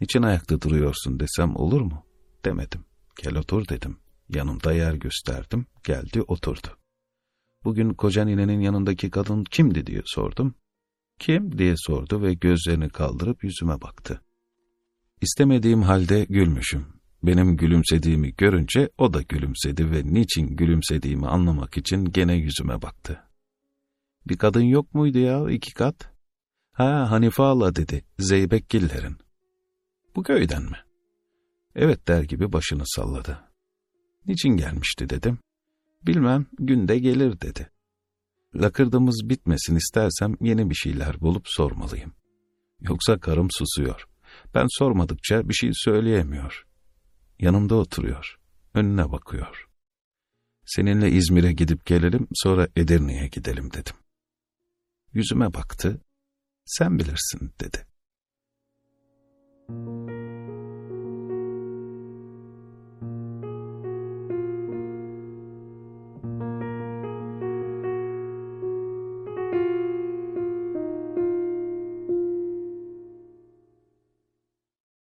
Niçin ayakta duruyorsun desem olur mu? Demedim. Gel otur dedim. Yanımda yer gösterdim. Geldi oturdu. Bugün koca ninenin yanındaki kadın kimdi diye sordum. Kim diye sordu ve gözlerini kaldırıp yüzüme baktı. İstemediğim halde gülmüşüm. Benim gülümsediğimi görünce o da gülümsedi ve niçin gülümsediğimi anlamak için gene yüzüme baktı. Bir kadın yok muydu ya iki kat? Ha Hanife Allah dedi, Zeybekgillerin. Bu köyden mi? Evet der gibi başını salladı. Niçin gelmişti dedim. Bilmem, günde gelir dedi. Lakırdımız bitmesin istersem yeni bir şeyler bulup sormalıyım. Yoksa karım susuyor. Ben sormadıkça bir şey söyleyemiyor. Yanımda oturuyor. Önüne bakıyor. Seninle İzmir'e gidip gelelim, sonra Edirne'ye gidelim dedim. Yüzüme baktı. Sen bilirsin dedi. You.